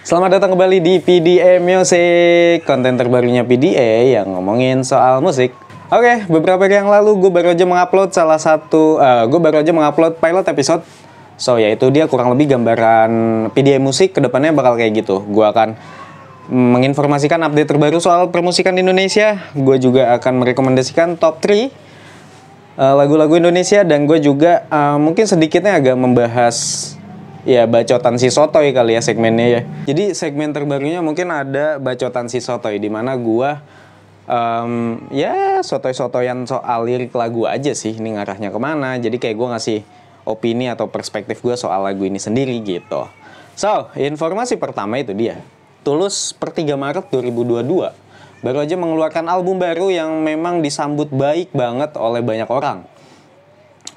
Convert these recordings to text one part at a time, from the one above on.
Selamat datang kembali di PDA Music, konten terbarunya PDA yang ngomongin soal musik. Oke, beberapa hari yang lalu gue baru aja mengupload salah satu, uh, gue baru aja mengupload pilot episode. So yaitu dia kurang lebih gambaran PDA musik ke depannya bakal kayak gitu. Gue akan menginformasikan update terbaru soal permusikan di Indonesia. Gue juga akan merekomendasikan top 3 uh, lagu-lagu Indonesia dan gue juga uh, mungkin sedikitnya agak membahas ya bacotan si Sotoy kali ya segmennya ya. Jadi segmen terbarunya mungkin ada bacotan si Sotoy di mana gue um, ya sotoy-sotoyan soal lirik lagu aja sih ini ngarahnya ke mana. Jadi kayak gue ngasih opini atau perspektif gue soal lagu ini sendiri gitu. So, informasi pertama itu dia. Tulus per 3 Maret 2022 baru aja mengeluarkan album baru yang memang disambut baik banget oleh banyak orang.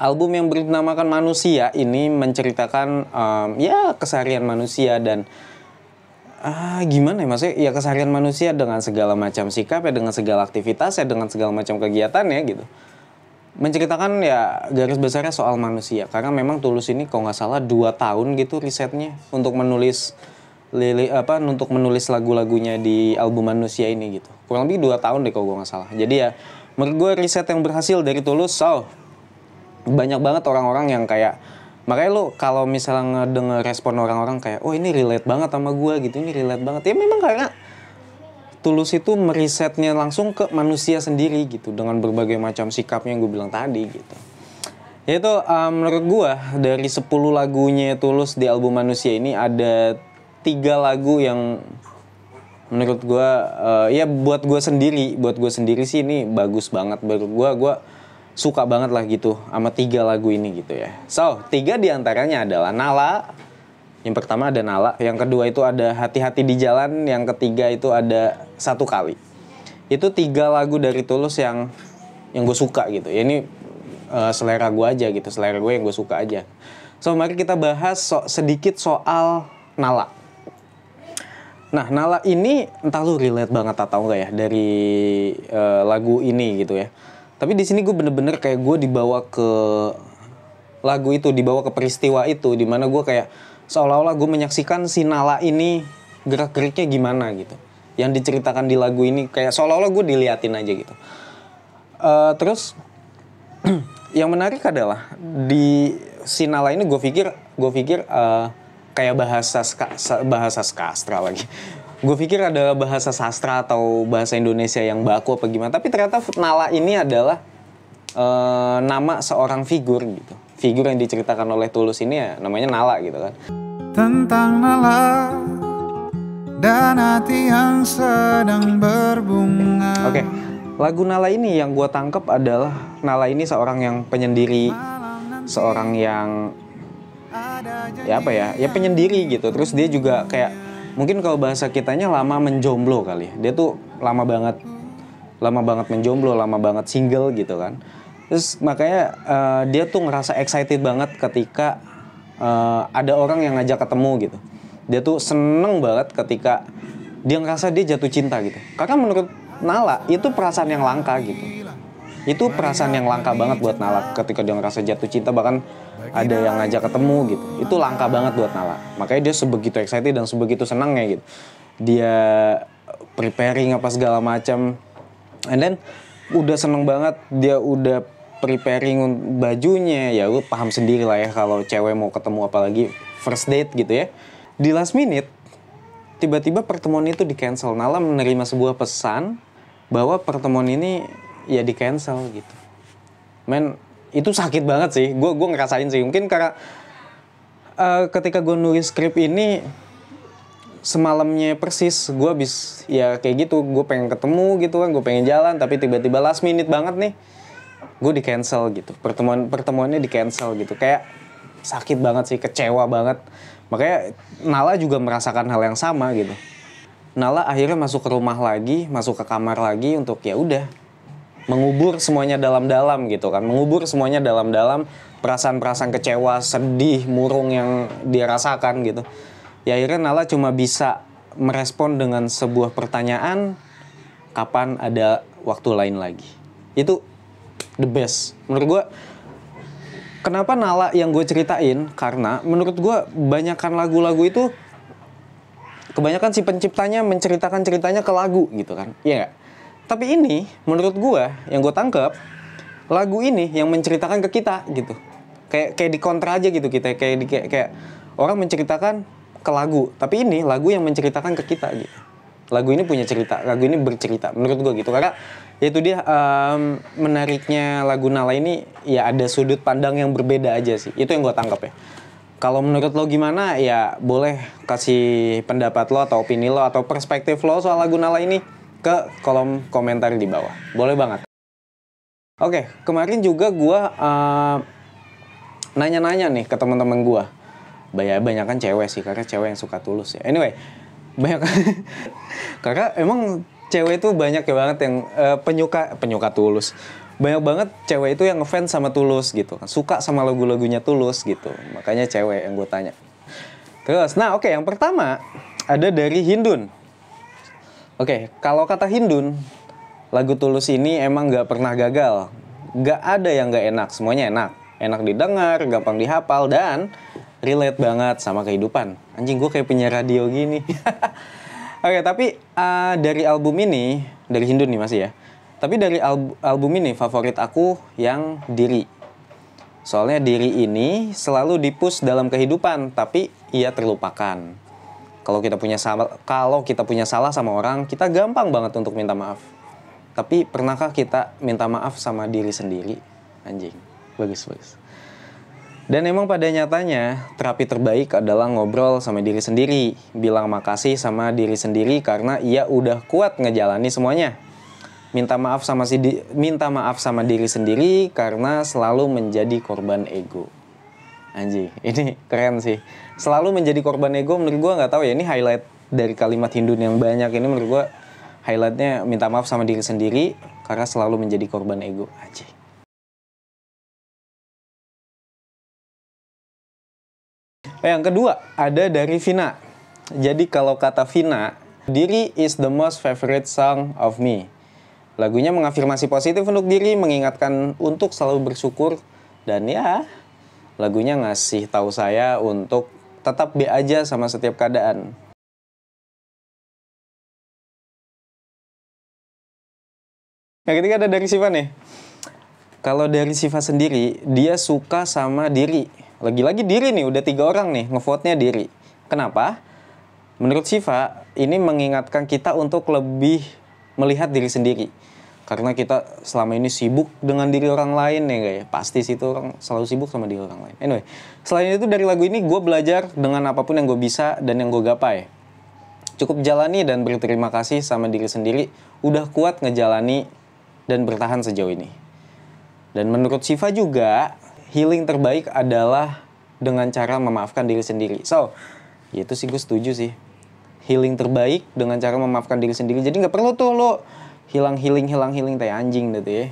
Album yang bernamakan Manusia ini menceritakan um, ya keseharian manusia dan ah gimana ya maksudnya ya keseharian manusia dengan segala macam sikap ya dengan segala aktivitas ya dengan segala macam kegiatan ya gitu. Menceritakan ya garis besarnya soal manusia karena memang tulus ini kalau nggak salah dua tahun gitu risetnya untuk menulis lili apa untuk menulis lagu-lagunya di album manusia ini gitu. Kurang lebih dua tahun deh kalau gue nggak salah. Jadi ya menurut gue riset yang berhasil dari tulus so banyak banget orang-orang yang kayak makanya lo kalau misalnya ngedenger respon orang-orang kayak oh ini relate banget sama gue gitu ini relate banget ya memang karena Tulus itu merisetnya langsung ke manusia sendiri gitu dengan berbagai macam sikapnya yang gue bilang tadi gitu. Yaitu um, menurut gue dari 10 lagunya Tulus di album Manusia ini ada tiga lagu yang menurut gue uh, ya buat gue sendiri buat gue sendiri sih ini bagus banget menurut gue gue suka banget lah gitu sama tiga lagu ini gitu ya. So tiga di antaranya adalah Nala, yang pertama ada Nala, yang kedua itu ada Hati-hati di Jalan, yang ketiga itu ada Satu Kali. Itu tiga lagu dari Tulus yang yang gue suka gitu. Ya ini uh, selera gue aja gitu, selera gue yang gue suka aja. So mari kita bahas so, sedikit soal Nala. Nah Nala ini entah lu relate banget atau enggak ya dari uh, lagu ini gitu ya. Tapi di sini gue bener-bener kayak gue dibawa ke lagu itu, dibawa ke peristiwa itu, di mana gue kayak seolah-olah gue menyaksikan si Nala ini gerak-geriknya gimana gitu. Yang diceritakan di lagu ini kayak seolah-olah gue diliatin aja gitu. Uh, terus yang menarik adalah di si Nala ini gue pikir gue pikir uh, kayak bahasa ska, bahasa skastra lagi gue pikir ada bahasa sastra atau bahasa Indonesia yang baku apa gimana tapi ternyata Nala ini adalah uh, nama seorang figur gitu figur yang diceritakan oleh Tulus ini ya namanya Nala gitu kan tentang Nala dan hati yang sedang berbunga. Oke, okay. lagu Nala ini yang gue tangkap adalah Nala ini seorang yang penyendiri, seorang yang ya apa ya, ya penyendiri gitu. Terus dia juga kayak mungkin kalau bahasa kitanya lama menjomblo kali ya. Dia tuh lama banget, lama banget menjomblo, lama banget single gitu kan. Terus makanya uh, dia tuh ngerasa excited banget ketika uh, ada orang yang ngajak ketemu gitu dia tuh seneng banget ketika dia ngerasa dia jatuh cinta gitu karena menurut Nala itu perasaan yang langka gitu itu perasaan yang langka banget buat Nala ketika dia ngerasa jatuh cinta bahkan ada yang ngajak ketemu gitu. Itu langka banget buat Nala. Makanya dia sebegitu excited dan sebegitu senangnya gitu. Dia preparing apa segala macam. And then udah seneng banget. Dia udah preparing bajunya. Ya lu paham sendiri lah ya kalau cewek mau ketemu apalagi first date gitu ya. Di last minute tiba-tiba pertemuan itu di cancel Nala menerima sebuah pesan bahwa pertemuan ini ya di cancel gitu. Men itu sakit banget sih. Gue gue ngerasain sih. Mungkin karena uh, ketika gue nulis skrip ini semalamnya persis gue habis ya kayak gitu gue pengen ketemu gitu kan gue pengen jalan tapi tiba-tiba last minute banget nih gue di cancel gitu. Pertemuan pertemuannya di cancel gitu. Kayak sakit banget sih kecewa banget. Makanya Nala juga merasakan hal yang sama gitu. Nala akhirnya masuk ke rumah lagi masuk ke kamar lagi untuk ya udah mengubur semuanya dalam-dalam gitu kan. Mengubur semuanya dalam-dalam perasaan-perasaan kecewa sedih murung yang dia rasakan gitu. Ya akhirnya Nala cuma bisa merespon dengan sebuah pertanyaan kapan ada waktu lain lagi. Itu the best. Menurut gue kenapa Nala yang gue ceritain? Karena menurut gue banyakkan lagu-lagu itu kebanyakan si penciptanya menceritakan ceritanya ke lagu gitu kan. Iya nggak tapi ini menurut gua yang gue tangkap lagu ini yang menceritakan ke kita gitu. Kayak kayak di kontra aja gitu kita kayak di, kayak, kayak orang menceritakan ke lagu. Tapi ini lagu yang menceritakan ke kita gitu. Lagu ini punya cerita lagu ini bercerita menurut gue gitu. Karena ya itu dia em, menariknya lagu Nala ini ya ada sudut pandang yang berbeda aja sih. Itu yang gue tangkap ya. Kalau menurut lo gimana? Ya boleh kasih pendapat lo atau opini lo atau perspektif lo soal lagu Nala ini ke kolom komentar di bawah boleh banget oke kemarin juga gue eh, nanya-nanya nih ke teman-teman gua. Banyak banyak kan cewek sih karena cewek yang suka tulus ya. Anyway, banyak karena emang cewek itu banyak ya banget yang eh, penyuka penyuka tulus. Banyak banget cewek itu yang ngefans sama tulus gitu. Suka sama lagu-lagunya tulus gitu. Makanya cewek yang gue tanya. Terus, nah oke yang pertama ada dari Hindun. Oke, kalau kata Hindun, lagu Tulus ini emang nggak pernah gagal. Nggak ada yang nggak enak, semuanya enak. Enak didengar, gampang dihafal, dan relate banget sama kehidupan. Anjing, gue kayak punya radio gini. Oke, tapi uh, dari album ini, dari Hindun nih masih ya. Tapi dari al- album ini, favorit aku yang Diri. Soalnya diri ini selalu dipush dalam kehidupan, tapi ia terlupakan. Kalau kita punya salah, kalau kita punya salah sama orang, kita gampang banget untuk minta maaf. Tapi pernahkah kita minta maaf sama diri sendiri? Anjing, bagus bagus. Dan emang pada nyatanya terapi terbaik adalah ngobrol sama diri sendiri, bilang makasih sama diri sendiri karena ia udah kuat ngejalani semuanya. Minta maaf sama si di- minta maaf sama diri sendiri karena selalu menjadi korban ego. Anjing, ini keren sih. Selalu menjadi korban ego menurut gua nggak tahu ya ini highlight dari kalimat Hindun yang banyak ini menurut gua highlightnya minta maaf sama diri sendiri karena selalu menjadi korban ego. Anjing. Eh, Yang kedua ada dari Vina. Jadi kalau kata Vina, diri is the most favorite song of me. Lagunya mengafirmasi positif untuk diri, mengingatkan untuk selalu bersyukur dan ya lagunya ngasih tahu saya untuk tetap be aja sama setiap keadaan. Yang ketiga ada dari Siva nih. Kalau dari Siva sendiri, dia suka sama diri. Lagi-lagi diri nih, udah tiga orang nih ngevote-nya diri. Kenapa? Menurut Siva, ini mengingatkan kita untuk lebih melihat diri sendiri. Karena kita selama ini sibuk dengan diri orang lain ya guys. Pasti sih itu orang selalu sibuk sama diri orang lain. Anyway, selain itu dari lagu ini gue belajar dengan apa pun yang gue bisa dan yang gue gapai. Cukup jalani dan berterima kasih sama diri sendiri. Udah kuat ngejalani dan bertahan sejauh ini. Dan menurut Siva juga, healing terbaik adalah dengan cara memaafkan diri sendiri. So, ya itu sih gue setuju sih. Healing terbaik dengan cara memaafkan diri sendiri. Jadi nggak perlu tuh lo hilang healing hilang healing kayak anjing gitu ya.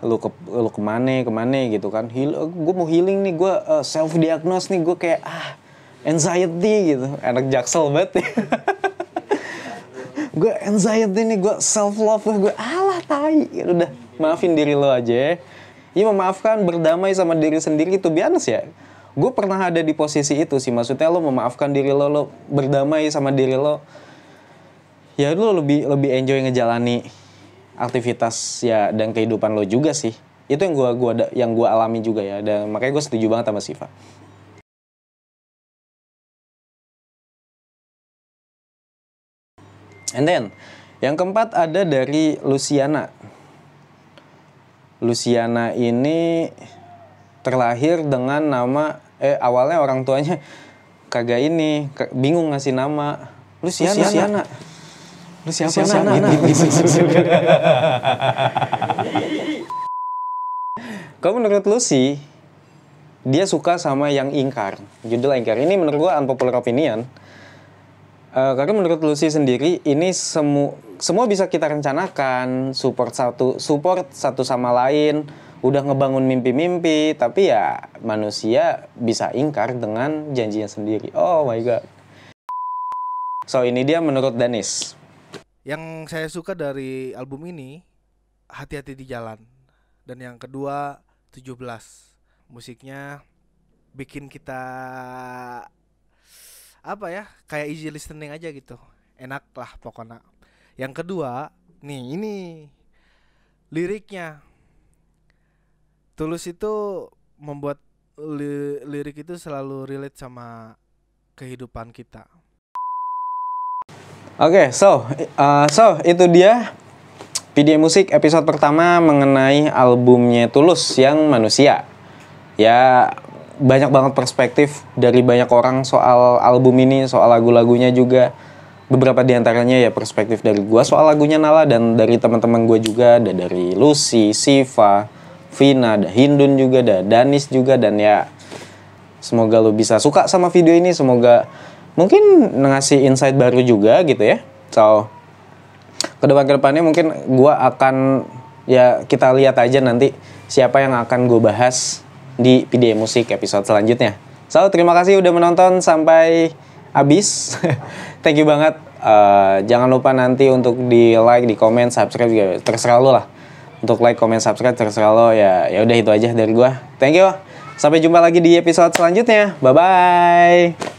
Lu ke lu ke mana ke mana gitu kan. Heal, gue mau healing nih, gue self diagnose nih, gue kayak ah anxiety gitu. Anak jaksel banget ya. gue anxiety nih, gue self love gue alah tai. Udah maafin diri lo aja. ya. Iya memaafkan, berdamai sama diri sendiri itu biasa ya. Gue pernah ada di posisi itu sih. Maksudnya lo memaafkan diri lo, lo berdamai sama diri lo. Ya lo lebih lebih enjoy ngejalani aktivitas ya dan kehidupan lo juga sih. Itu yang gua gua yang gua alami juga ya. Dan makanya gue setuju banget sama Siva. And then yang keempat ada dari Luciana. Luciana ini terlahir dengan nama eh awalnya orang tuanya kagak ini bingung ngasih nama Luciana. Luciana. Lu siapa Luciana, Sana? Nana. Gitu, gitu. Kalau menurut Lucy, dia suka sama yang ingkar. Judul ingkar ini menurut gua unpopular opinion. Eh, karena menurut Lucy sendiri ini semu semua bisa kita rencanakan, support satu support satu sama lain, udah ngebangun mimpi-mimpi, tapi ya manusia bisa ingkar dengan janjinya sendiri. Oh my god. So ini dia menurut Danis. Yang saya suka dari album ini Hati-hati di jalan. Dan yang kedua 17. Musiknya bikin kita apa ya kayak easy listening aja gitu. Enak lah pokoknya. Yang kedua nih ini liriknya. Tulus itu membuat li- lirik itu selalu relate sama kehidupan kita Oke, so, uh, so itu dia video musik episode pertama mengenai albumnya Tulus yang Manusia. Ya banyak banget perspektif dari banyak orang soal album ini, soal lagu-lagunya juga. Beberapa di antaranya ya perspektif dari gua soal lagunya Nala dan dari teman-teman gue juga, ada dari Lucy, Siva, Vina, ada Hindun juga, ada Danis juga dan ya semoga lu bisa suka sama video ini, semoga mungkin ngasih insight baru juga gitu ya. So, ke depan ke depannya mungkin gua akan ya kita lihat aja nanti siapa yang akan gue bahas di PDA Musik episode selanjutnya. So, terima kasih udah menonton sampai habis. Thank you banget. Eh, jangan lupa nanti untuk di like, di komen, subscribe juga terserah lo lah. Untuk like, comment, subscribe terserah lo ya. Ya udah itu aja dari gua. Thank you. Sampai jumpa lagi di episode selanjutnya. Bye bye.